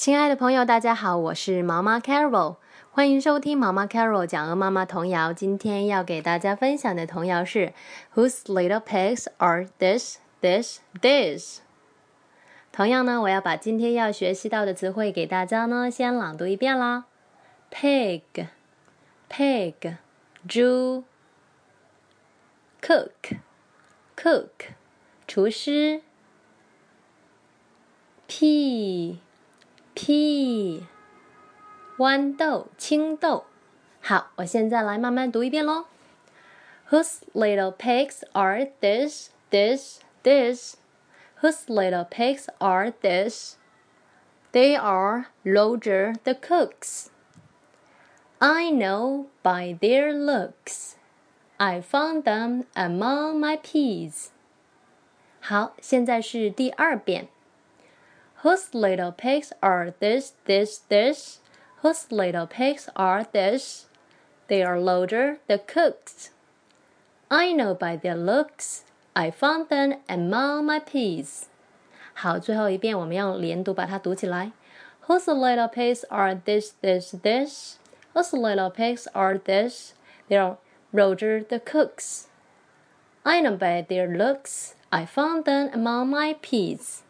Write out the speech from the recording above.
亲爱的朋友，大家好，我是毛妈 Carol，欢迎收听毛妈 Carol 讲鹅妈妈童谣。今天要给大家分享的童谣是 Whose little pigs are this, this, this？同样呢，我要把今天要学习到的词汇给大家呢，先朗读一遍啦。Pig，pig，猪。Cook，cook，厨师。Pea。P，豌豆、青豆。好，我现在来慢慢读一遍喽。Whose little pigs are this, this, this? Whose little pigs are this? They are Roger the cook's. I know by their looks. I found them among my peas. 好，现在是第二遍。 Whose little pigs are this, this, this? Whose little pigs are this? They are Loader the cook's. I know by their looks. I found them among my peas. 好，最后一遍我们用连读把它读起来。Whose little pigs are this, this, this? Whose little pigs are this? They are Roger the cook's. I know by their looks. I found them among my peas.